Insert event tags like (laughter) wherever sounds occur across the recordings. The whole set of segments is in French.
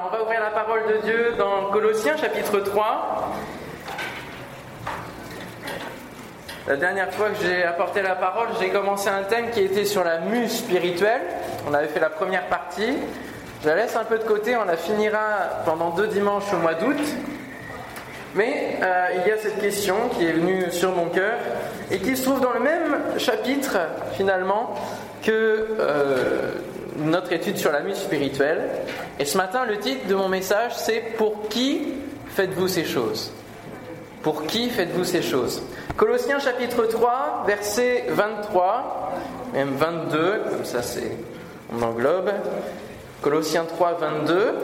on va ouvrir la parole de Dieu dans Colossiens chapitre 3. La dernière fois que j'ai apporté la parole, j'ai commencé un thème qui était sur la muse spirituelle. On avait fait la première partie. Je la laisse un peu de côté, on la finira pendant deux dimanches au mois d'août. Mais euh, il y a cette question qui est venue sur mon cœur et qui se trouve dans le même chapitre finalement que euh, notre étude sur la muse spirituelle. Et ce matin, le titre de mon message, c'est Pour qui faites-vous ces choses? Pour qui faites-vous ces choses? Colossiens chapitre 3, verset 23, même 22, comme ça c'est, on englobe. Colossiens 3, 22.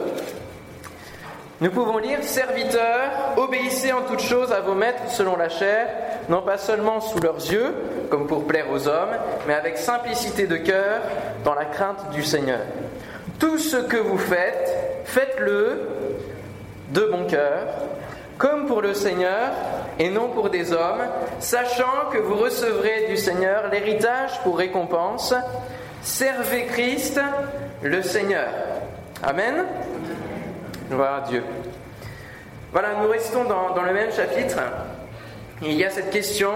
Nous pouvons lire Serviteurs, obéissez en toutes choses à vos maîtres selon la chair, non pas seulement sous leurs yeux, comme pour plaire aux hommes, mais avec simplicité de cœur, dans la crainte du Seigneur. Tout ce que vous faites, faites-le de bon cœur, comme pour le Seigneur et non pour des hommes, sachant que vous recevrez du Seigneur l'héritage pour récompense. Servez Christ, le Seigneur. Amen. Gloire Dieu. Voilà, nous restons dans, dans le même chapitre. Il y a cette question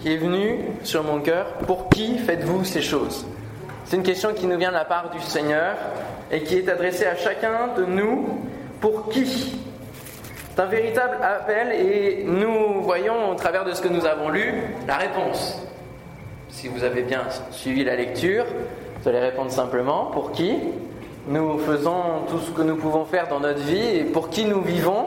qui est venue sur mon cœur. Pour qui faites-vous ces choses? C'est une question qui nous vient de la part du Seigneur et qui est adressée à chacun de nous. Pour qui C'est un véritable appel et nous voyons au travers de ce que nous avons lu la réponse. Si vous avez bien suivi la lecture, vous allez répondre simplement pour qui nous faisons tout ce que nous pouvons faire dans notre vie et pour qui nous vivons.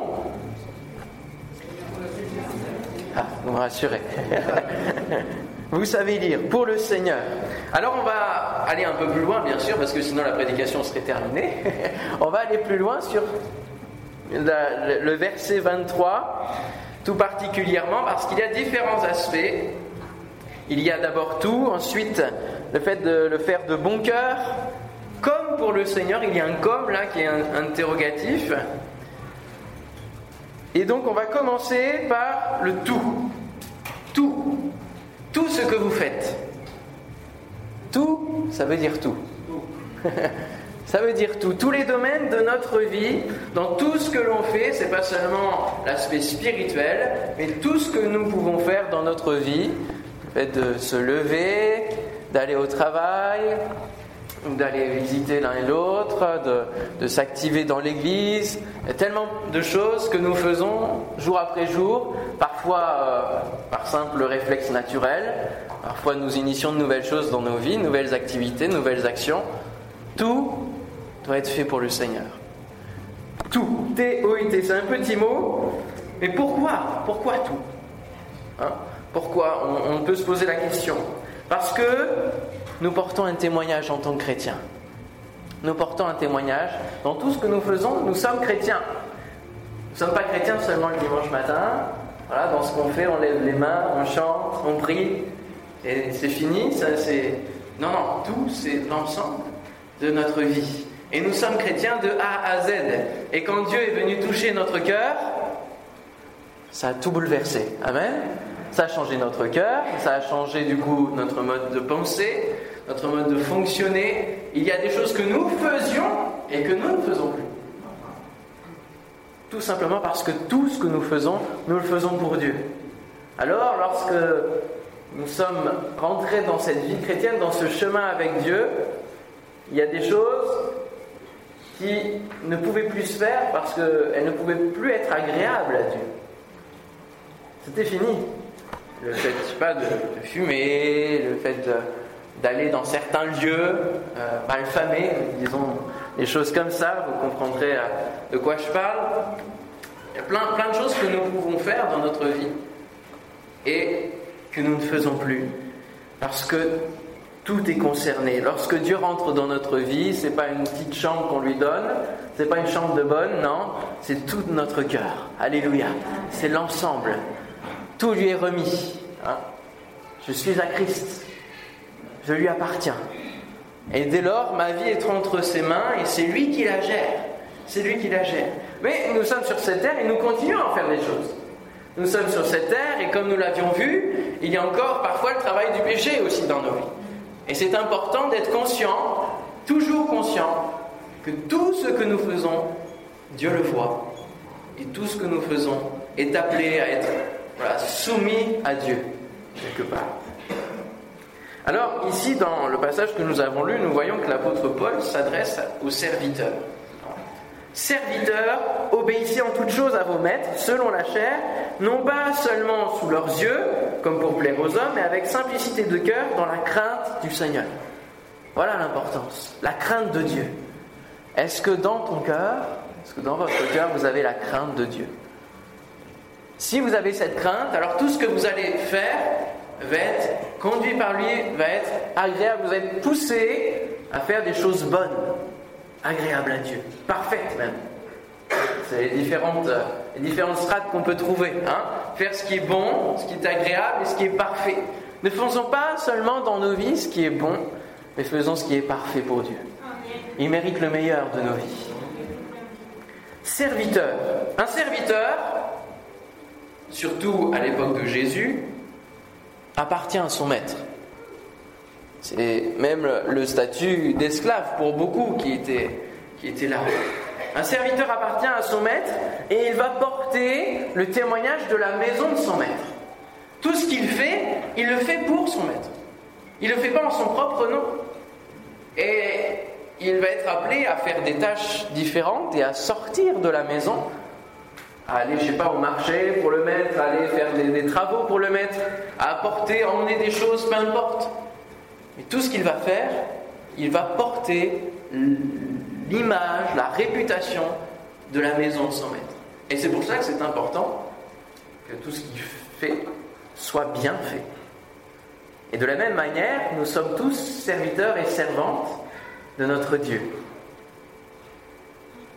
Ah, vous me rassurez. (laughs) vous savez lire, pour le Seigneur. Alors on va aller un peu plus loin, bien sûr, parce que sinon la prédication serait terminée. (laughs) on va aller plus loin sur le verset 23, tout particulièrement parce qu'il y a différents aspects. Il y a d'abord tout, ensuite le fait de le faire de bon cœur, comme pour le Seigneur, il y a un comme là qui est un interrogatif. Et donc on va commencer par le tout. Tout. Tout ce que vous faites. Tout, ça veut dire tout. (laughs) ça veut dire tout. Tous les domaines de notre vie, dans tout ce que l'on fait, c'est pas seulement l'aspect spirituel, mais tout ce que nous pouvons faire dans notre vie, le de se lever, d'aller au travail, d'aller visiter l'un et l'autre, de, de s'activer dans l'église. Il y a tellement de choses que nous faisons jour après jour, parfois euh, par simple réflexe naturel, parfois nous initions de nouvelles choses dans nos vies, nouvelles activités, nouvelles actions. Tout doit être fait pour le Seigneur. Tout, T-O-I-T, c'est un petit mot, mais pourquoi? Pourquoi tout? Hein? Pourquoi on, on peut se poser la question? Parce que nous portons un témoignage en tant que chrétiens. Nous portons un témoignage. Dans tout ce que nous faisons, nous sommes chrétiens. Nous ne sommes pas chrétiens seulement le dimanche matin. Voilà, dans ce qu'on fait, on lève les mains, on chante, on prie, et c'est fini. Ça, c'est... Non, non, tout, c'est l'ensemble de notre vie. Et nous sommes chrétiens de A à Z. Et quand Dieu est venu toucher notre cœur, ça a tout bouleversé. Amen. Ça a changé notre cœur, ça a changé du coup notre mode de pensée, notre mode de fonctionner. Il y a des choses que nous faisions et que nous ne faisons plus. Tout simplement parce que tout ce que nous faisons, nous le faisons pour Dieu. Alors, lorsque nous sommes rentrés dans cette vie chrétienne, dans ce chemin avec Dieu, il y a des choses qui ne pouvaient plus se faire parce qu'elles ne pouvaient plus être agréables à Dieu. C'était fini. Le fait, je sais pas, de, de fumer, le fait d'aller dans certains lieux euh, malfamés, disons des choses comme ça, vous comprendrez de quoi je parle. Il y a plein, plein de choses que nous pouvons faire dans notre vie et que nous ne faisons plus. Parce que tout est concerné. Lorsque Dieu rentre dans notre vie, c'est pas une petite chambre qu'on lui donne, c'est pas une chambre de bonne, non, c'est tout notre cœur. Alléluia. C'est l'ensemble. Tout lui est remis. Hein. Je suis à Christ. Je lui appartiens. Et dès lors, ma vie est entre ses mains et c'est lui qui la gère. C'est lui qui la gère. Mais nous sommes sur cette terre et nous continuons à faire des choses. Nous sommes sur cette terre et comme nous l'avions vu, il y a encore parfois le travail du péché aussi dans nos vies. Et c'est important d'être conscient, toujours conscient, que tout ce que nous faisons Dieu le voit. Et tout ce que nous faisons est appelé à être soumis à Dieu, quelque part. Alors ici, dans le passage que nous avons lu, nous voyons que l'apôtre Paul s'adresse aux serviteurs. Serviteurs, obéissez en toutes choses à vos maîtres, selon la chair, non pas seulement sous leurs yeux, comme pour plaire aux hommes, mais avec simplicité de cœur, dans la crainte du Seigneur. Voilà l'importance, la crainte de Dieu. Est-ce que dans ton cœur, est-ce que dans votre cœur, vous avez la crainte de Dieu? Si vous avez cette crainte, alors tout ce que vous allez faire va être conduit par lui, va être agréable, vous êtes poussé à faire des choses bonnes, agréables à Dieu, parfaites même. C'est les différentes, les différentes strates qu'on peut trouver. Hein faire ce qui est bon, ce qui est agréable et ce qui est parfait. Ne faisons pas seulement dans nos vies ce qui est bon, mais faisons ce qui est parfait pour Dieu. Il mérite le meilleur de nos vies. Serviteur. Un serviteur, surtout à l'époque de Jésus, appartient à son maître. C'est même le statut d'esclave pour beaucoup qui était, qui était là. Un serviteur appartient à son maître et il va porter le témoignage de la maison de son maître. Tout ce qu'il fait, il le fait pour son maître. Il ne le fait pas en son propre nom. Et il va être appelé à faire des tâches différentes et à sortir de la maison, à aller, je sais pas, au marché pour le maître, à aller faire des, travaux pour le maître, à apporter, emmener des choses, peu importe. Mais tout ce qu'il va faire, il va porter l'image, la réputation de la maison de son maître. Et c'est pour ça que c'est important que tout ce qu'il fait soit bien fait. Et de la même manière, nous sommes tous serviteurs et servantes de notre Dieu.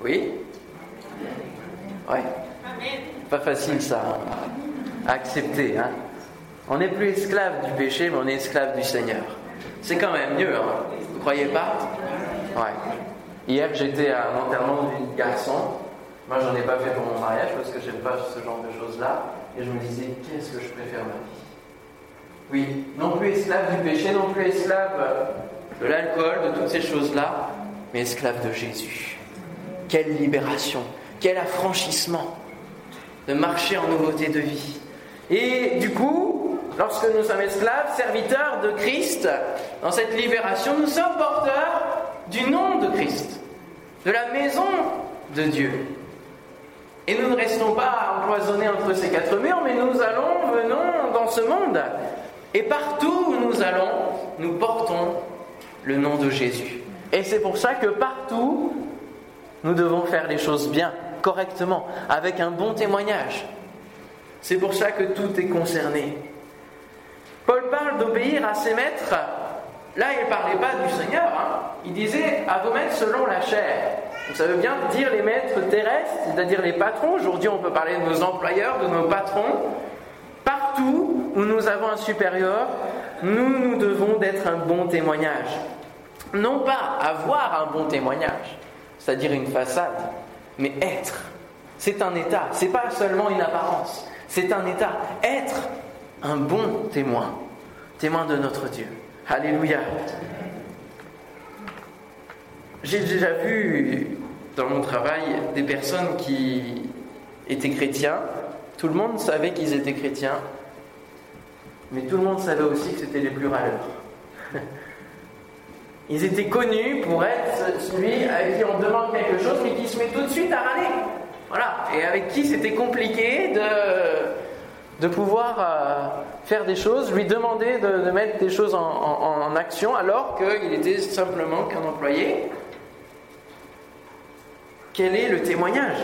Oui? Oui. Pas facile ça à accepter. Hein on n'est plus esclave du péché, mais on est esclave du Seigneur. C'est quand même mieux, hein vous croyez pas? Ouais. Hier, j'étais à un enterrement d'une garçon. Moi, j'en ai pas fait pour mon mariage parce que j'aime pas ce genre de choses-là. Et je me disais, qu'est-ce que je préfère ma vie? Oui, non plus esclave du péché, non plus esclave de l'alcool, de toutes ces choses-là, mais esclave de Jésus. Quelle libération, quel affranchissement de marcher en nouveauté de vie. Et du coup, lorsque nous sommes esclaves, serviteurs de Christ, dans cette libération, nous sommes porteurs du nom de Christ, de la maison de Dieu. Et nous ne restons pas empoisonnés entre ces quatre murs, mais nous allons, venons dans ce monde. Et partout où nous allons, nous portons le nom de Jésus. Et c'est pour ça que partout, nous devons faire les choses bien, correctement, avec un bon témoignage. C'est pour ça que tout est concerné. Paul parle d'obéir à ses maîtres. Là, il ne parlait pas du Seigneur. Hein. Il disait à vos maîtres selon la chair. ça veut bien dire les maîtres terrestres, c'est-à-dire les patrons. Aujourd'hui, on peut parler de nos employeurs, de nos patrons. Partout où nous avons un supérieur, nous, nous devons d'être un bon témoignage. Non pas avoir un bon témoignage, c'est-à-dire une façade, mais être. C'est un état, c'est pas seulement une apparence, c'est un état. Être un bon témoin, témoin de notre Dieu. Alléluia. J'ai déjà vu dans mon travail des personnes qui étaient chrétiens. Tout le monde savait qu'ils étaient chrétiens, mais tout le monde savait aussi que c'était les plus râleurs. (laughs) Ils étaient connus pour être celui à qui on demande quelque chose, mais qui se met tout de suite à râler. Voilà. Et avec qui c'était compliqué de, de pouvoir euh, faire des choses, lui demander de, mettre des choses en action, alors qu'il était simplement qu'un employé. Quel est le témoignage?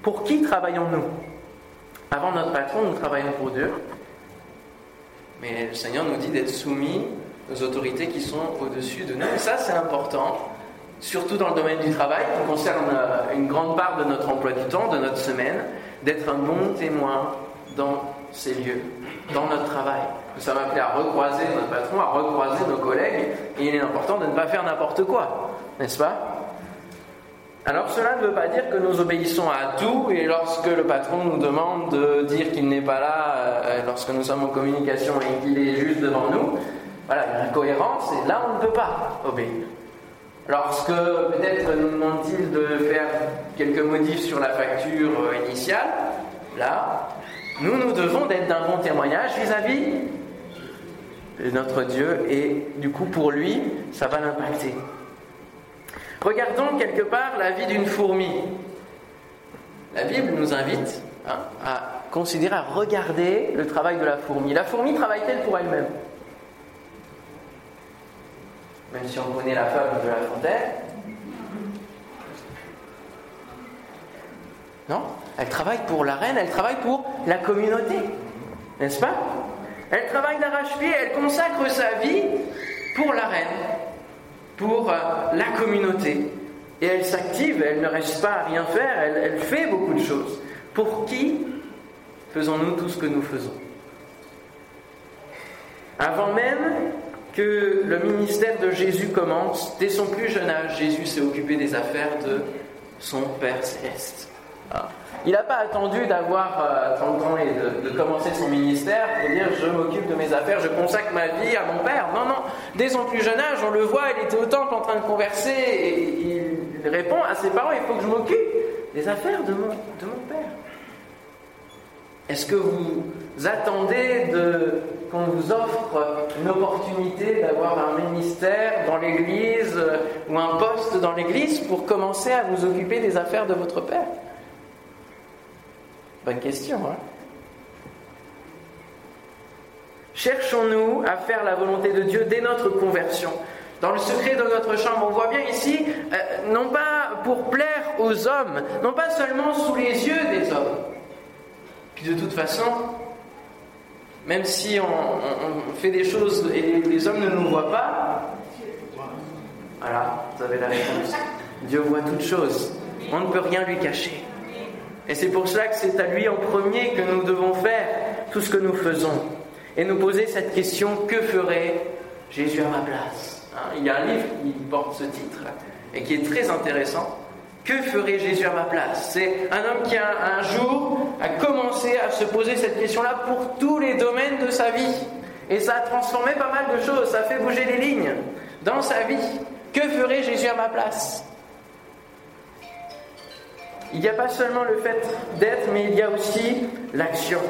Pour qui travaillons-nous? Avant notre patron, nous travaillons pour Dieu. Mais le Seigneur nous dit d'être soumis aux autorités qui sont au-dessus de nous. Ça, c'est important, surtout dans le domaine du travail, qui concerne euh, une grande part de notre emploi du temps, de notre semaine, d'être un bon témoin dans ces lieux, dans notre travail. Nous sommes appelés à recroiser notre patron, à recroiser nos collègues, et il est important de ne pas faire n'importe quoi, n'est-ce pas? Alors cela ne veut pas dire que nous obéissons à tout et lorsque le patron nous demande de dire qu'il n'est pas là, euh, lorsque nous sommes en communication et qu'il est juste voilà, il y et là on ne peut pas obéir. Lorsque peut-être nous demande-t-il de faire quelques modifs sur la facture initiale, là, nous, nous devons d'être d'un bon témoignage vis-à-vis de notre Dieu et du coup pour lui, ça va l'impacter. Regardons quelque part la vie d'une fourmi. La Bible nous invite hein, à considérer, à regarder le travail de la fourmi. La fourmi travaille-t-elle pour elle-même? Même si on connaît la fable de la fontaine. Non? Elle travaille pour la reine, elle travaille pour la communauté. N'est-ce pas? Elle travaille d'arrache-pied, elle consacre sa vie pour la reine, pour euh, la communauté. Et elle s'active, elle ne reste pas à rien faire, elle, fait beaucoup de choses. Pour qui faisons-nous tout ce que nous faisons? Avant même que le ministère de Jésus commence, dès son plus jeune âge, Jésus s'est occupé des affaires de son Père céleste. Ah. Il n'a pas attendu d'avoir 30 euh, ans et de, commencer son ministère pour dire je m'occupe de mes affaires, je consacre ma vie à mon père. Non, non. Dès son plus jeune âge, on le voit, il était au temple en train de converser et il répond à ses parents il faut que je m'occupe des affaires de mon, de mon père. Est-ce que vous attendez qu'on vous offre une opportunité d'avoir un ministère dans l'Église euh, ou un poste dans l'Église pour commencer à vous occuper des affaires de votre père? Bonne question, hein. Cherchons-nous à faire la volonté de Dieu dès notre conversion. Dans le secret de notre chambre, on voit bien ici, euh, non pas pour plaire aux hommes, non pas seulement sous les yeux des hommes. De toute façon, même si on, fait des choses et les hommes ne nous voient pas, voilà, vous avez la réponse. Dieu voit toutes choses. On ne peut rien lui cacher. Et c'est pour cela que c'est à lui en premier que nous devons faire tout ce que nous faisons. Et nous poser cette question, que ferait Jésus à ma place? Hein, Il y a un livre qui porte ce titre et qui est très intéressant. Que ferait Jésus à ma place? C'est un homme qui a, un jour a commencé à se poser cette question-là pour tous les domaines de sa vie. Et ça a transformé pas mal de choses, ça a fait bouger les lignes dans sa vie. Que ferait Jésus à ma place? Il n'y a pas seulement le fait d'être, mais il y a aussi l'action.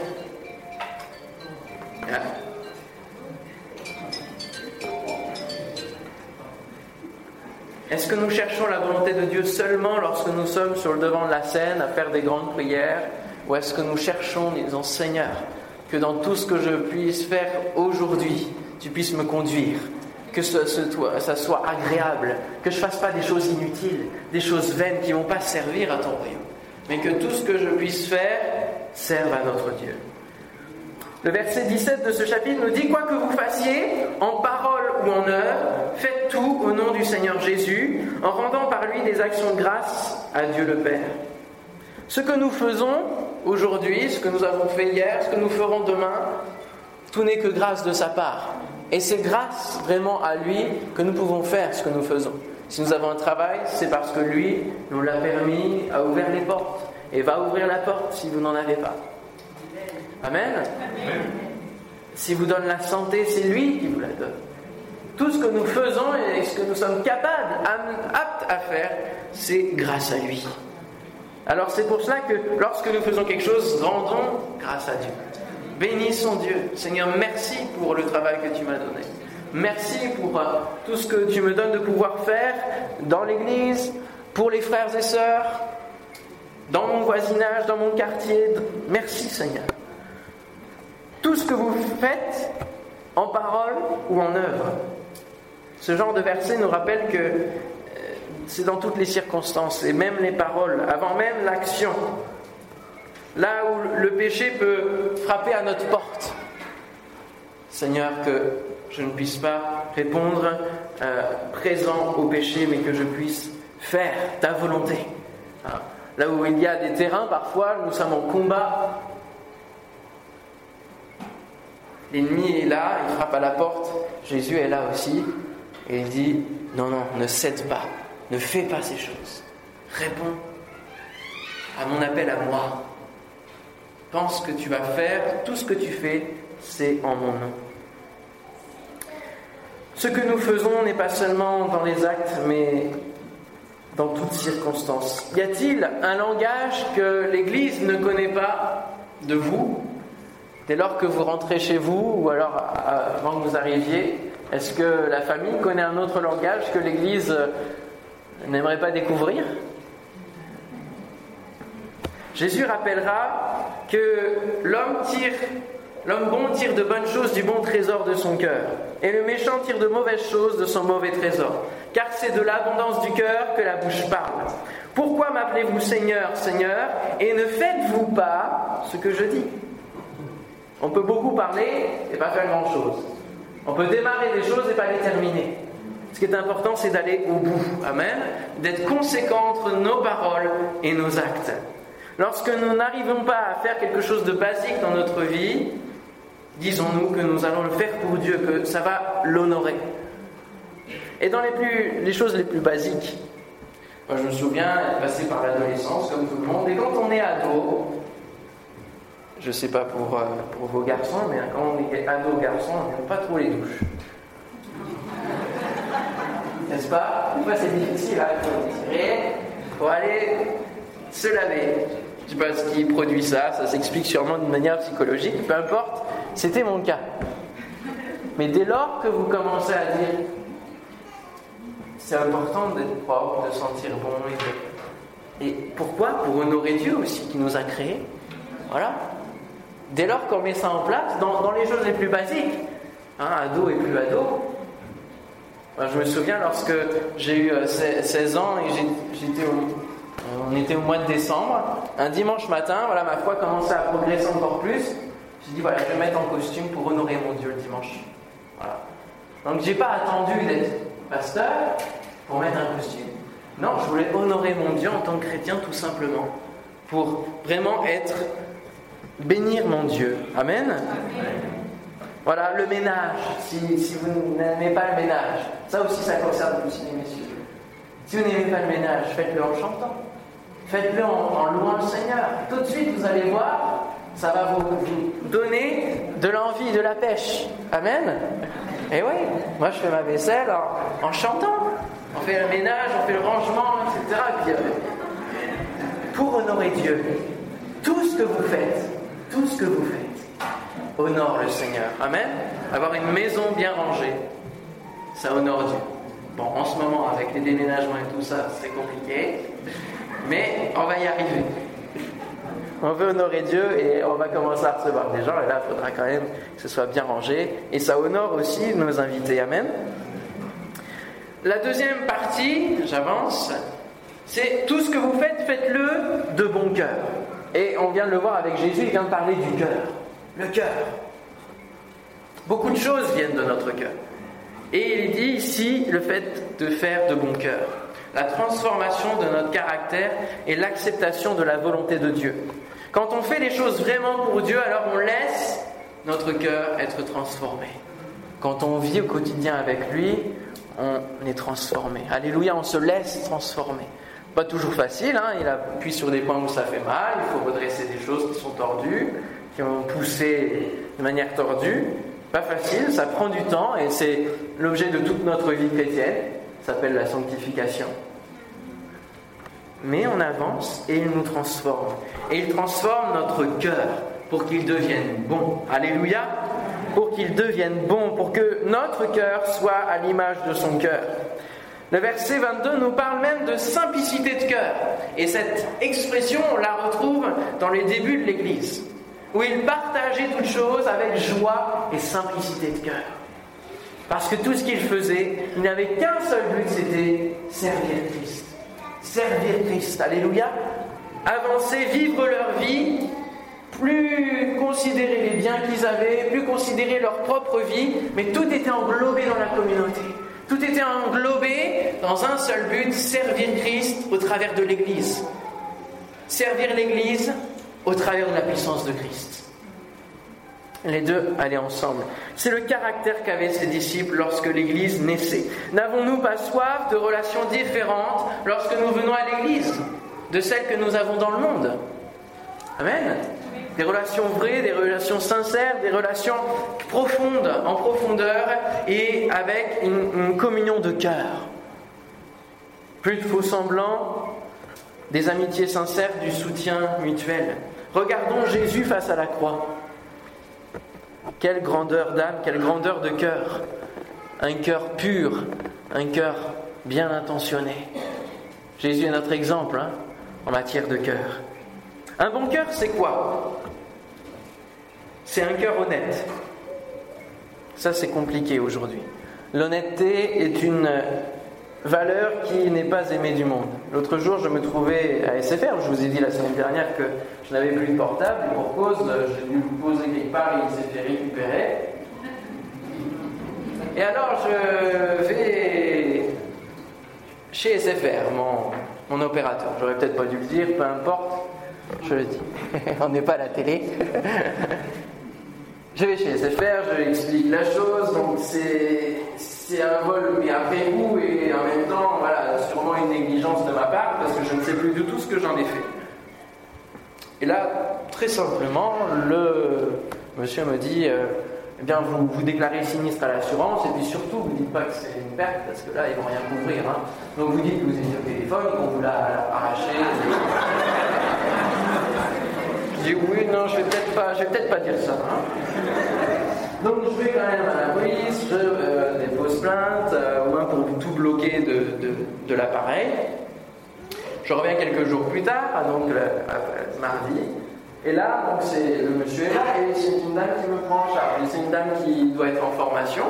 Est-ce que nous cherchons la volonté de Dieu seulement lorsque nous sommes sur le devant de la scène à faire des grandes prières Ou est-ce que nous cherchons, disons Seigneur, que dans tout ce que je puisse faire aujourd'hui, tu puisses me conduire que ce, ça soit agréable, que je ne fasse pas des choses inutiles, des choses vaines qui ne vont pas servir à ton royaume, mais que tout ce que je puisse faire serve à notre Dieu. Le verset 17 de ce chapitre nous dit Quoi que vous fassiez, en parole ou en œuvre, faites tout au nom du Seigneur Jésus, en rendant par lui des actions de grâce à Dieu le Père. Ce que nous faisons aujourd'hui, ce que nous avons fait hier, ce que nous ferons demain, tout n'est que grâce de sa part. Et c'est grâce vraiment à lui que nous pouvons faire ce que nous faisons. Si nous avons un travail, c'est parce que lui nous l'a permis, a ouvert les portes et va ouvrir la porte si vous n'en avez pas. Amen. Si vous donne la santé, c'est lui qui vous la donne. Tout ce que nous faisons et ce que nous sommes capables, aptes à faire, c'est grâce à lui. Alors c'est pour cela que lorsque nous faisons quelque chose, rendons grâce à Dieu. Bénissons Dieu. Seigneur, merci pour le travail que tu m'as donné. Merci pour euh, tout ce que tu me donnes de pouvoir faire dans l'Église, pour les frères et sœurs, dans mon voisinage, dans mon quartier. Merci Seigneur. Tout ce que vous faites en parole ou en œuvre. Ce genre de verset nous rappelle que euh, c'est dans toutes les circonstances, et même les paroles, avant même l'action. Là où le péché peut frapper à notre porte. Seigneur, que je ne puisse pas répondre euh, présent au péché, mais que je puisse faire ta volonté. Hein. Là où il y a des terrains, parfois, nous sommes en combat. L'ennemi est là, il frappe à la porte. Jésus est là aussi. Et il dit, non, non, ne cède pas. Ne fais pas ces choses. Réponds à mon appel à moi. Pense que tu vas faire, tout ce que tu fais, c'est en mon nom. Ce que nous faisons n'est pas seulement dans les actes, mais dans toutes circonstances. Y a-t-il un langage que l'Église ne connaît pas de vous? Dès lors que vous rentrez chez vous, ou alors avant que vous arriviez, est-ce que la famille connaît un autre langage que l'Église n'aimerait pas découvrir? Jésus rappellera que l'homme tire, bon tire de bonnes choses du bon trésor de son cœur, et le méchant tire de mauvaises choses de son mauvais trésor, car c'est de l'abondance du cœur que la bouche parle. Pourquoi m'appelez-vous Seigneur, Seigneur, et ne faites-vous pas ce que je dis? On peut beaucoup parler et pas faire grand-chose. On peut démarrer des choses et pas les terminer. Ce qui est important, c'est d'aller au bout. Amen. D'être conséquent entre nos paroles et nos actes. Lorsque nous n'arrivons pas à faire quelque chose de basique dans notre vie, disons-nous que nous allons le faire pour Dieu, que ça va l'honorer. Et dans les, plus, les choses les plus basiques, moi je me souviens passer par l'adolescence comme tout le monde, et quand on est ado, je sais pas pour, euh, pour vos garçons, mais quand on est ado garçon, on n'aime pas trop les douches. N'est-ce pas? Des fois c'est difficile, à faut tirer, faut aller se laver. Je ne sais pas ce qui produit ça, ça s'explique sûrement d'une manière psychologique, peu importe, c'était mon cas. Mais dès lors que vous commencez à dire c'est important d'être propre, de sentir bon et, et pourquoi? Pour honorer Dieu aussi qui nous a créés. Voilà. Dès lors qu'on met ça en place, dans, les choses les plus basiques, hein, ado et plus ado, je me souviens lorsque j'ai eu 16 euh, ans et j'étais on était au mois de décembre, un dimanche matin, voilà, ma foi commençait à progresser encore plus. J'ai dit, voilà, je vais mettre en costume pour honorer mon Dieu le dimanche. Voilà. Donc, j'ai pas attendu d'être pasteur pour mettre un costume. Non, je voulais honorer mon Dieu en tant que chrétien, tout simplement. Pour vraiment être, bénir mon Dieu. Amen. Voilà, le ménage, si, si vous n'aimez pas le ménage, ça aussi ça concerne aussi les messieurs. Si vous n'aimez pas le ménage, faites-le en chantant. Faites-le en, louant le Seigneur. Tout de suite, vous allez voir, ça va vous, donner de l'envie, de la pêche. Amen. Et oui, moi je fais ma vaisselle en, chantant. On fait le ménage, on fait le rangement, etc. Euh, pour honorer Dieu, tout ce que vous faites, tout ce que vous faites, honore le Seigneur. Amen. Avoir une maison bien rangée, ça honore Dieu. Bon, en ce moment, avec les déménagements et tout ça, c'est compliqué. Mais on va y arriver. On veut honorer Dieu et on va commencer à recevoir des gens. Et là, il faudra quand même que ce soit bien rangé. Et ça honore aussi nos invités. Amen. La deuxième partie, j'avance, c'est tout ce que vous faites, faites-le de bon cœur. Et on vient de le voir avec Jésus, il vient de parler du cœur. Le cœur. Beaucoup de choses viennent de notre cœur. Et il dit ici le fait de faire de bon cœur la transformation de notre caractère et l'acceptation de la volonté de Dieu. Quand on fait les choses vraiment pour Dieu, alors on laisse notre cœur être transformé. Quand on vit au quotidien avec lui, on est transformé. Alléluia, on se laisse transformer. Pas toujours facile, hein, il appuie sur des points où ça fait mal, il faut redresser des choses qui sont tordues, qui ont poussé de manière tordue. Pas facile, ça prend du temps et c'est l'objet de toute notre vie chrétienne s'appelle la sanctification. Mais on avance et il nous transforme. Et il transforme notre cœur pour qu'il devienne bon. Alléluia. Pour qu'il devienne bon, pour que notre cœur soit à l'image de son cœur. Le verset 22 nous parle même de simplicité de cœur. Et cette expression, on la retrouve dans les débuts de l'Église, où il partageait toutes choses avec joie et simplicité de cœur. Parce que tout ce qu'ils faisaient, il n'avait qu'un seul but, c'était servir Christ. Servir Christ, alléluia. Avancer, vivre leur vie, plus considérer les biens qu'ils avaient, plus considérer leur propre vie, mais tout était englobé dans la communauté. Tout était englobé dans un seul but, servir Christ au travers de l'Église. Servir l'Église au travers de la puissance de Christ. Les deux allaient ensemble. C'est le caractère qu'avaient ces disciples lorsque l'Église naissait. N'avons-nous pas soif de relations différentes lorsque nous venons à l'Église de celles que nous avons dans le monde? Amen. Des relations vraies, des relations sincères, des relations profondes, en profondeur et avec une, communion de cœur. Plus de faux semblants, des amitiés sincères, du soutien mutuel. Regardons Jésus face à la croix. Quelle grandeur d'âme, quelle grandeur de cœur. Un cœur pur, un cœur bien intentionné. Jésus est notre exemple hein, en matière de cœur. Un bon cœur, c'est quoi? C'est un cœur honnête. Ça, c'est compliqué aujourd'hui. L'honnêteté est une valeur qui n'est pas aimée du monde. L'autre jour, je me trouvais à SFR. Je vous ai dit la semaine dernière que je n'avais plus de portable. Pour cause, j'ai dû le poser quelque part et il s'est fait récupérer. Et alors, je vais chez SFR, mon, mon opérateur. J'aurais peut-être pas dû le dire, peu importe. Je le dis. (laughs) On n'est pas à la télé. (laughs) je vais chez SFR, je lui explique la chose. Donc, c'est un vol mais après vous et en même temps, voilà, sûrement une négligence de ma part parce que je ne sais plus du tout ce que j'en ai fait. Et là, très simplement, le monsieur me dit euh, eh bien, vous, vous déclarez sinistre à l'assurance et puis surtout, vous ne dites pas que c'est une perte parce que là, ils vont rien couvrir. Hein. Donc vous dites que vous étiez au téléphone, qu'on vous l'a arraché. Je dis oui, non, je vais peut-être pas, je vais peut-être pas dire ça. Hein. Donc je vais quand même à la police, je euh, dépose plainte, euh, au moins pour tout bloquer de, l'appareil. Je reviens quelques jours plus tard, donc mardi, et là, donc c'est le monsieur est là et c'est une dame qui me prend en charge. C'est une dame qui doit être en formation.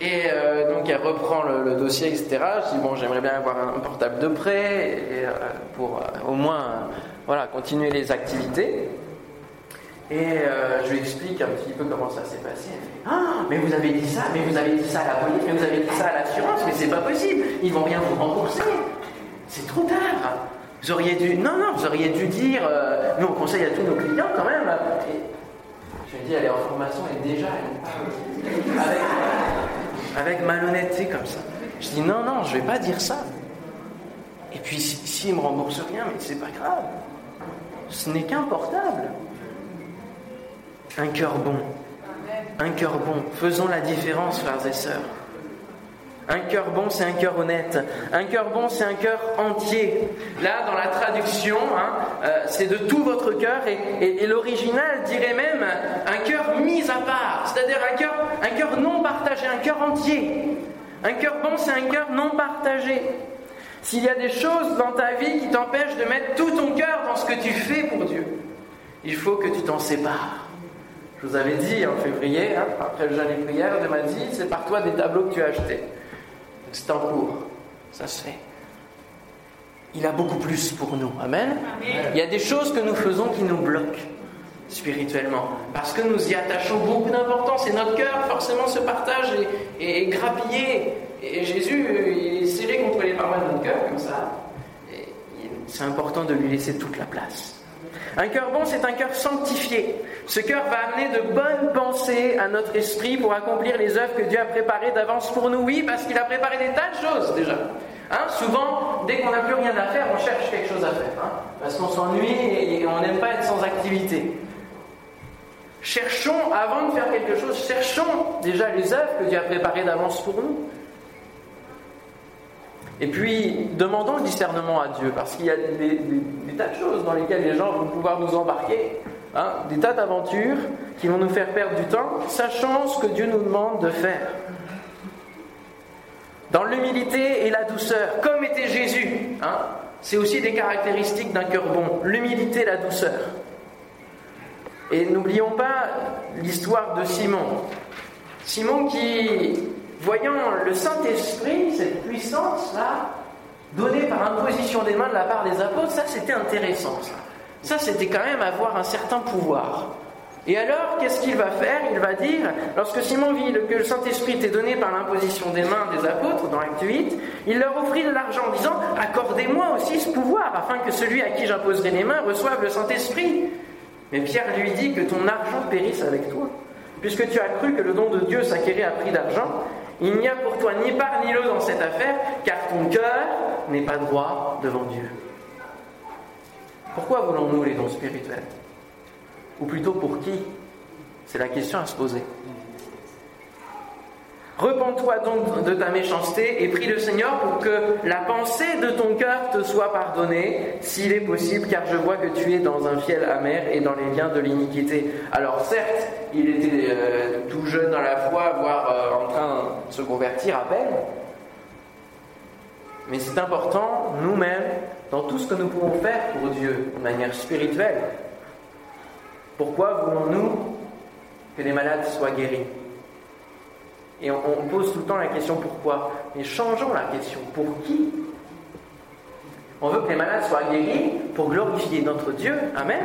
Et euh, donc elle reprend le, dossier, etc. Je dis bon, j'aimerais bien avoir un portable de prêt pour au moins voilà continuer les activités. Et euh, je lui explique un petit peu comment ça s'est passé. Elle Ah, mais vous avez dit ça, mais vous avez dit ça à la police, mais vous avez dit ça à l'assurance, mais c'est pas possible, ils vont rien vous rembourser. C'est trop tard. Vous auriez dû. Non, non, vous auriez dû dire euh, Nous, on conseille à tous nos clients quand même. Je lui dit Elle est en formation et déjà, elle avec, avec malhonnêteté comme ça. Je dis Non, non, je vais pas dire ça. Et puis, s'ils si, ne me remboursent rien, mais c'est pas grave. Ce n'est qu'un portable. Un cœur bon. Un cœur bon. Faisons la différence, frères et sœurs. Un cœur bon, c'est un cœur honnête. Un cœur bon, c'est un cœur entier. Là, dans la traduction, hein, euh, c'est de tout votre cœur, et, l'original dirait même un cœur mis à part, c'est-à-dire un cœur, un cœur non partagé, un cœur entier. Un cœur bon, c'est un cœur non partagé. S'il y a des choses dans ta vie qui t'empêchent de mettre tout ton cœur dans ce que tu fais pour Dieu, il faut que tu t'en sépares. Je vous avais dit en février, hein, après le jeûne et prière, de m'a dit c'est par toi des tableaux que tu as achetés. C'est en cours. Ça se fait. Il a beaucoup plus pour nous. Amen? Il y a des choses que nous faisons qui nous bloquent spirituellement. Parce que nous y attachons beaucoup d'importance et notre cœur, forcément, se partage et, est grappillé. Et Jésus, il est scellé contre les parois de notre cœur, comme ça. C'est important de lui laisser toute la place. Un cœur bon, c'est un cœur sanctifié. Ce cœur va amener de bonnes pensées à notre esprit pour accomplir les œuvres que Dieu a préparées d'avance pour nous. Oui, parce qu'il a préparé des tas de choses déjà. Hein, souvent, dès qu'on n'a plus rien à faire, on cherche quelque chose à faire. Hein, parce qu'on s'ennuie et on n'aime pas être sans activité. Cherchons, avant de faire quelque chose, cherchons déjà les œuvres que Dieu a préparées d'avance pour nous. Et puis, demandons le discernement à Dieu, parce qu'il y a des, tas de choses dans lesquelles les gens vont pouvoir nous embarquer, hein, des tas d'aventures qui vont nous faire perdre du temps, sachant ce que Dieu nous demande de faire. Dans l'humilité et la douceur, comme était Jésus, hein, c'est aussi des caractéristiques d'un cœur bon, l'humilité et la douceur. Et n'oublions pas l'histoire de Simon. Simon qui voyant le Saint-Esprit, cette puissance-là, donnée par imposition des mains de la part des apôtres, ça c'était intéressant. Ça, c'était quand même avoir un certain pouvoir. Et alors, qu'est-ce qu'il va faire? Il va dire, lorsque Simon vit que le Saint-Esprit était donné par l'imposition des mains des apôtres, dans l'acte 8, il leur offrit de l'argent en disant, accordez-moi aussi ce pouvoir, afin que celui à qui j'imposerai les mains reçoive le Saint-Esprit. Mais Pierre lui dit que ton argent périsse avec toi, puisque tu as cru que le don de Dieu s'acquérait à prix d'argent, il n'y a pour toi ni part ni lot dans cette affaire, car ton cœur n'est pas droit devant Dieu. Pourquoi voulons-nous les dons spirituels? Ou plutôt pour qui? C'est la question à se poser. Repends-toi donc de ta méchanceté et prie le Seigneur pour que la pensée de ton cœur te soit pardonnée, s'il est possible, car je vois que tu es dans un fiel amer et dans les liens de l'iniquité. Alors certes, il était euh, tout jeune dans la foi, voire euh, en train de se convertir à peine, mais c'est important, nous-mêmes, dans tout ce que nous pouvons faire pour Dieu, de manière spirituelle. Pourquoi voulons-nous que les malades soient guéris? Et on, pose tout le temps la question pourquoi. Mais changeons la question. Pour qui On veut que les malades soient guéris pour glorifier notre Dieu. Amen.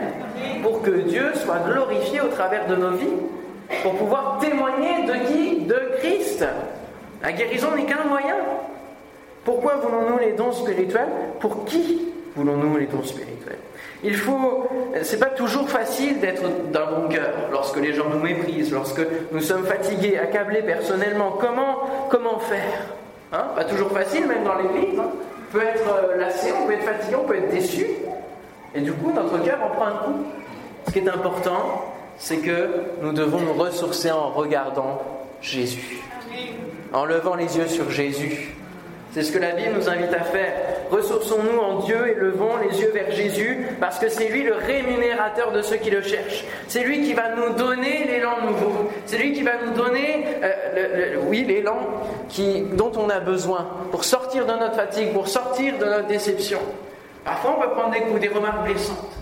Pour que Dieu soit glorifié au travers de nos vies. Pour pouvoir témoigner de qui De Christ. La guérison n'est qu'un moyen. Pourquoi voulons-nous les dons spirituels? Pour qui voulons-nous les dons spirituels il faut, c'est pas toujours facile d'être d'un bon cœur lorsque les gens nous méprisent, lorsque nous sommes fatigués, accablés personnellement. Comment, comment faire hein? Pas toujours facile, même dans l'église. Hein on peut être euh, lassé, on peut être fatigué, on peut être déçu. Et du coup, notre cœur en prend un coup. Ce qui est important, c'est que nous devons nous ressourcer en regardant Jésus, en levant les yeux sur Jésus. C'est ce que la Bible nous invite à faire. Ressourçons-nous en Dieu et levons les yeux vers Jésus, parce que c'est lui le rémunérateur de ceux qui le cherchent. C'est lui qui va nous donner l'élan nouveau. C'est lui qui va nous donner, euh, oui, l'élan dont on a besoin pour sortir de notre fatigue, pour sortir de notre déception. Parfois, on peut prendre des coups, des remarques blessantes.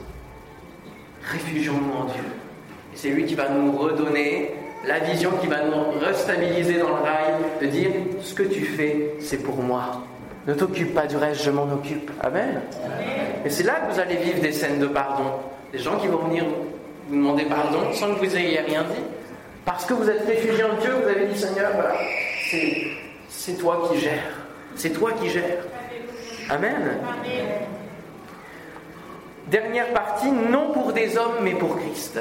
Réfugions-nous en Dieu. Et c'est lui qui va nous redonner la vision qui va nous restabiliser dans le rail, de dire ce que tu fais, c'est pour moi. Ne t'occupe pas du reste, je m'en occupe. Amen. Et c'est là que vous allez vivre des scènes de pardon. Des gens qui vont venir vous demander pardon sans que vous ayez rien dit. Parce que vous êtes réfugié en Dieu, vous avez dit Seigneur, c'est toi qui gères. C'est toi qui gères. Amen. Dernière partie, non pour des hommes, mais pour Christ.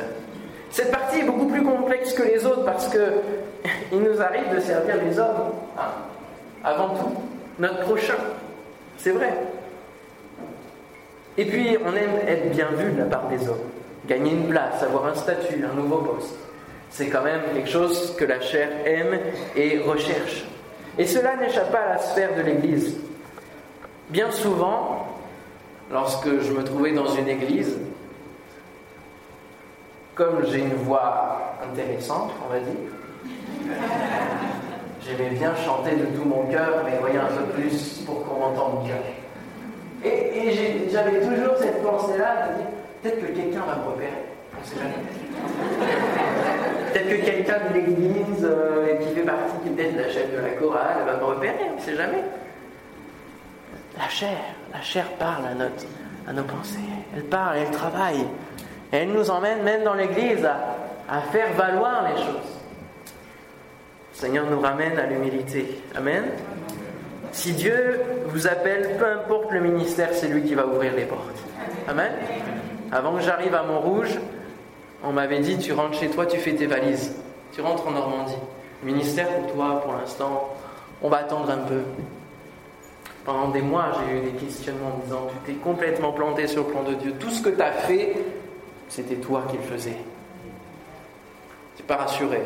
Cette partie est beaucoup plus complexe que les autres parce que (laughs) il nous arrive de servir les hommes hein, avant tout, notre prochain. C'est vrai. Et puis, on aime être bien vu de la part des hommes, gagner une place, avoir un statut, un nouveau poste. C'est quand même quelque chose que la chair aime et recherche. Et cela n'échappe pas à la sphère de l'Église. Bien souvent, lorsque je me trouvais dans une église, comme j'ai une voix intéressante, on va dire, j'aimais bien chanter de tout mon cœur, mais voyez un peu plus pour qu'on m'entende bien. Et, j'avais toujours cette pensée-là de dire peut-être que quelqu'un va me repérer, on sait jamais. peut-être que quelqu'un de l'église euh, qui fait partie peut-être de la chef de la chorale va me repérer, on ne sait jamais. La chair, la chair parle à, notre, à nos pensées, elle parle, elle travaille. Et elle nous emmène même dans l'Église à, faire valoir les choses. Le Seigneur nous ramène à l'humilité. Amen. Si Dieu vous appelle, peu importe le ministère, c'est lui qui va ouvrir les portes. Amen. Avant que j'arrive à Montrouge, on m'avait dit tu rentres chez toi, tu fais tes valises. Tu rentres en Normandie. Le ministère pour toi, pour l'instant, on va attendre un peu. Pendant des mois, j'ai eu des questionnements en disant tu t'es complètement planté sur le plan de Dieu. Tout ce que tu as fait, c'était toi qui le faisais. Tu pas rassuré.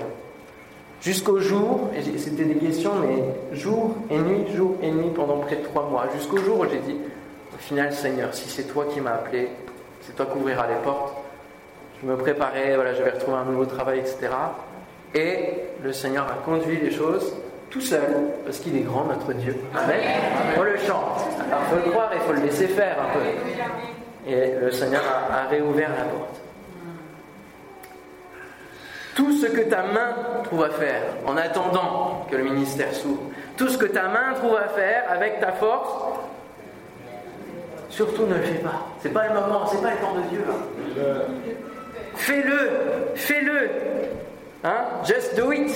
Jusqu'au jour, et c'était des questions, mais jour et nuit, jour et nuit pendant près de trois mois, jusqu'au jour où j'ai dit, au final, Seigneur, si c'est toi qui m'as appelé, c'est toi qui ouvriras les portes. Je me préparais, voilà, j'avais retrouvé un nouveau travail, etc. Et le Seigneur a conduit les choses tout seul, parce qu'il est grand, notre Dieu. Amen. On le chante. Alors, faut le croire, il faut le laisser faire un peu. Et le Seigneur a, réouvert la porte. Tout ce que ta main trouve à faire en attendant que le ministère s'ouvre, tout ce que ta main trouve à faire avec ta force, surtout ne le fais pas. C'est pas le moment, c'est pas le temps de Dieu. Fais-le, fais-le. Hein? Just do it.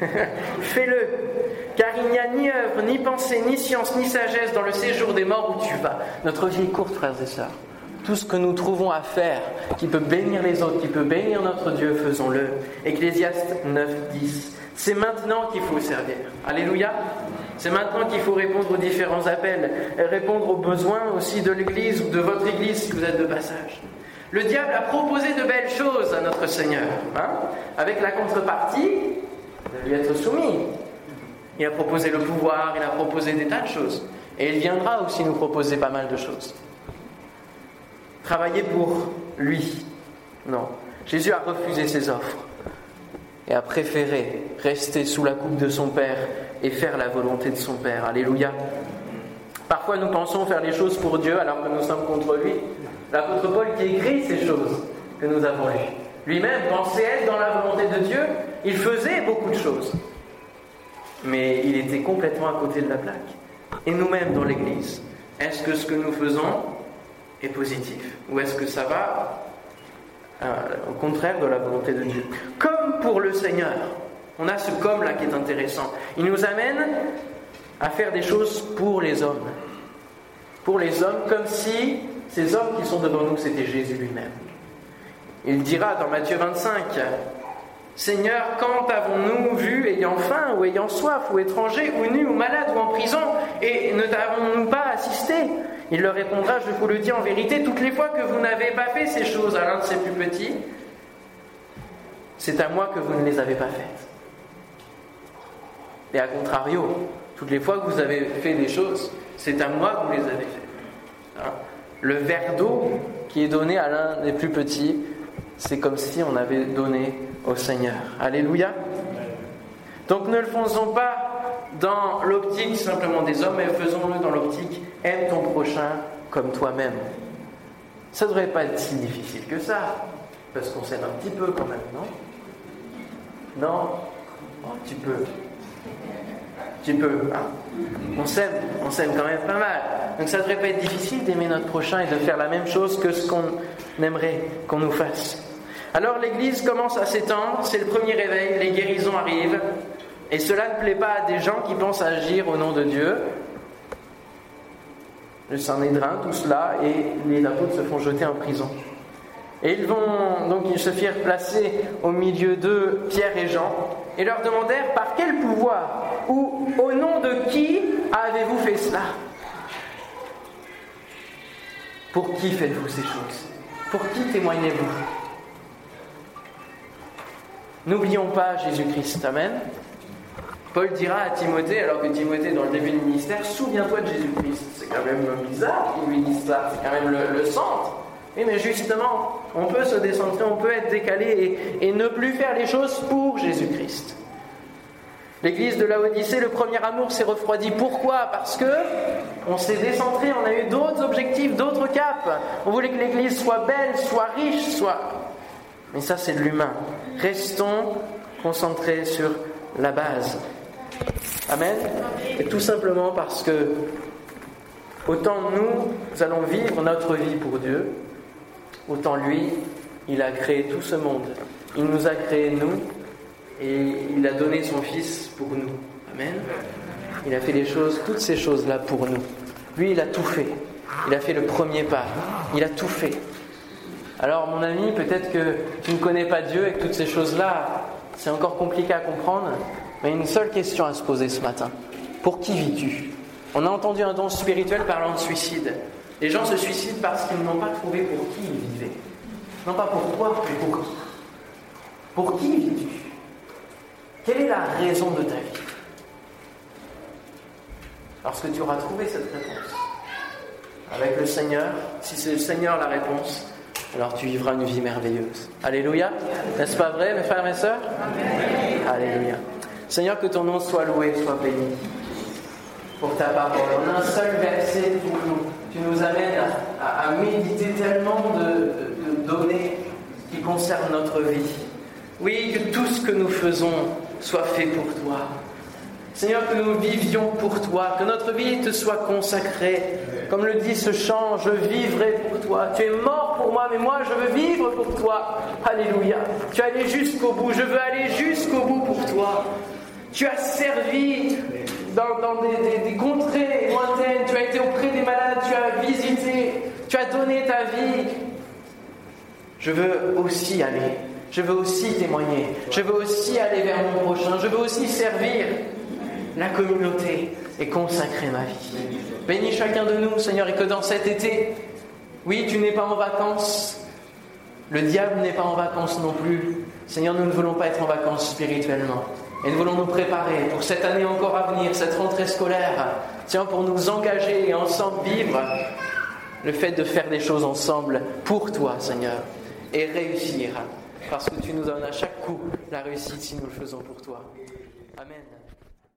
(laughs) Fais-le. Car il n'y a ni œuvre, ni pensée, ni science, ni sagesse dans le séjour des morts où tu vas. Notre vie est courte, frères et sœurs. Tout ce que nous trouvons à faire, qui peut bénir les autres, qui peut bénir notre Dieu, faisons-le. Ecclésiaste 9, 10. C'est maintenant qu'il faut servir. Alléluia. C'est maintenant qu'il faut répondre aux différents appels, et répondre aux besoins aussi de l'Église ou de votre Église si vous êtes de passage. Le diable a proposé de belles choses à notre Seigneur, hein, avec la contrepartie de lui être soumis. Il a proposé le pouvoir, il a proposé des tas de choses. Et il viendra aussi nous proposer pas mal de choses. Travailler pour lui. Non. Jésus a refusé ses offres et a préféré rester sous la coupe de son Père et faire la volonté de son Père. Alléluia. Parfois nous pensons faire les choses pour Dieu alors que nous sommes contre lui. L'apôtre Paul qui écrit ces choses que nous avons lues. Lui-même pensait être dans la volonté de Dieu. Il faisait beaucoup de choses. Mais il était complètement à côté de la plaque. Et nous-mêmes dans l'Église, est-ce que ce que nous faisons est positif Ou est-ce que ça va euh, au contraire de la volonté de Dieu? Comme pour le Seigneur, on a ce comme là qui est intéressant. Il nous amène à faire des choses pour les hommes. Pour les hommes, comme si ces hommes qui sont devant nous, c'était Jésus lui-même. Il dira dans Matthieu 25, Seigneur, quand avons-nous vu ayant faim ou ayant soif ou étranger ou nu ou malade ou en prison et ne t'avons-nous pas assisté? Il leur répondra, je vous le dis en vérité, toutes les fois que vous n'avez pas fait ces choses à l'un de ces plus petits, c'est à moi que vous ne les avez pas faites. Et à contrario, toutes les fois que vous avez fait des choses, c'est à moi que vous les avez faites. Hein? Le verre d'eau qui est donné à l'un des plus petits, c'est comme si on avait donné au Seigneur. Alléluia. Donc ne le faisons pas dans l'optique simplement des hommes, mais faisons-le dans l'optique aime ton prochain comme toi-même. Ça ne devrait pas être si difficile que ça, parce qu'on s'aime un petit peu quand même, non? Non? Oh, Tu peux. Tu peux. Hein? On s'aime, on s'aime quand même pas mal. Donc ça ne devrait pas être difficile d'aimer notre prochain et de faire la même chose que ce qu'on aimerait qu'on nous fasse. Alors l'Église commence à s'étendre, c'est le premier réveil, les guérisons arrivent, et cela ne plaît pas à des gens qui pensent agir au nom de Dieu. Le Saint-Nédrin, tout cela, et les apôtres se font jeter en prison. Et ils vont donc ils se firent placer au milieu d'eux Pierre et Jean et leur demandèrent par quel pouvoir ou au nom de qui avez-vous fait cela? Pour qui faites-vous ces choses? Pour qui témoignez-vous? N'oublions pas Jésus-Christ. Amen. Paul dira à Timothée, alors que Timothée dans le début du ministère, souviens-toi de Jésus-Christ. C'est quand même bizarre qu'il lui dise ça, c'est quand même le, centre. Et mais justement, on peut se décentrer, on peut être décalé et, et ne plus faire les choses pour Jésus-Christ. L'église de la Odyssée, le premier amour s'est refroidi. Pourquoi? Parce que on s'est décentré, on a eu d'autres objectifs, d'autres caps. On voulait que l'église soit belle, soit riche, soit mais ça, c'est de l'humain. Restons concentrés sur la base. Amen. Et tout simplement parce que autant nous, allons vivre notre vie pour Dieu, autant lui, il a créé tout ce monde. Il nous a créé nous et il a donné son Fils pour nous. Amen. Il a fait choses, toutes ces choses-là pour nous. Lui, il a tout fait. Il a fait le premier pas. Il a tout fait. Alors mon ami, peut-être que tu ne connais pas Dieu et que toutes ces choses-là, c'est encore compliqué à comprendre, mais une seule question à se poser ce matin. Pour qui vis-tu? On a entendu un don spirituel parlant de suicide. Les gens se suicident parce qu'ils n'ont pas trouvé pour qui ils vivaient. Non pas pour toi, mais pour qui Pour qui vis-tu? Quelle est la raison de ta vie? Lorsque tu auras trouvé cette réponse, avec le Seigneur, si c'est le Seigneur la réponse, alors tu vivras une vie merveilleuse. Alléluia. N'est-ce pas vrai, mes frères et mes sœurs? Alléluia. Seigneur, que ton nom soit loué, soit béni pour ta parole. En un seul verset, tu nous, amènes à, méditer tellement de données qui concernent notre vie. Oui, que tout ce que nous faisons soit fait pour toi. Seigneur, que nous vivions pour toi, que notre vie te soit consacrée. Comme le dit ce chant, je vivrai pour toi. Tu es mort pour moi, mais moi je veux vivre pour toi. Alléluia. Tu es allé jusqu'au bout, je veux aller jusqu'au bout pour toi. Tu as servi dans, des, des, contrées lointaines, tu as été auprès des malades, tu as visité tu as donné ta vie. Je veux aussi aller, je veux aussi témoigner, je veux aussi aller vers mon prochain, je veux aussi servir la communauté et consacrer ma vie. Bénis chacun de nous, Seigneur, et que dans cet été, oui, tu n'es pas en vacances, le diable n'est pas en vacances non plus. Seigneur, nous ne voulons pas être en vacances spirituellement. Et nous voulons nous préparer pour cette année encore à venir, cette rentrée scolaire. Tiens, pour nous engager et ensemble vivre le fait de faire des choses ensemble pour toi, Seigneur, et réussir. Parce que tu nous donnes à chaque coup la réussite si nous le faisons pour toi. Amen.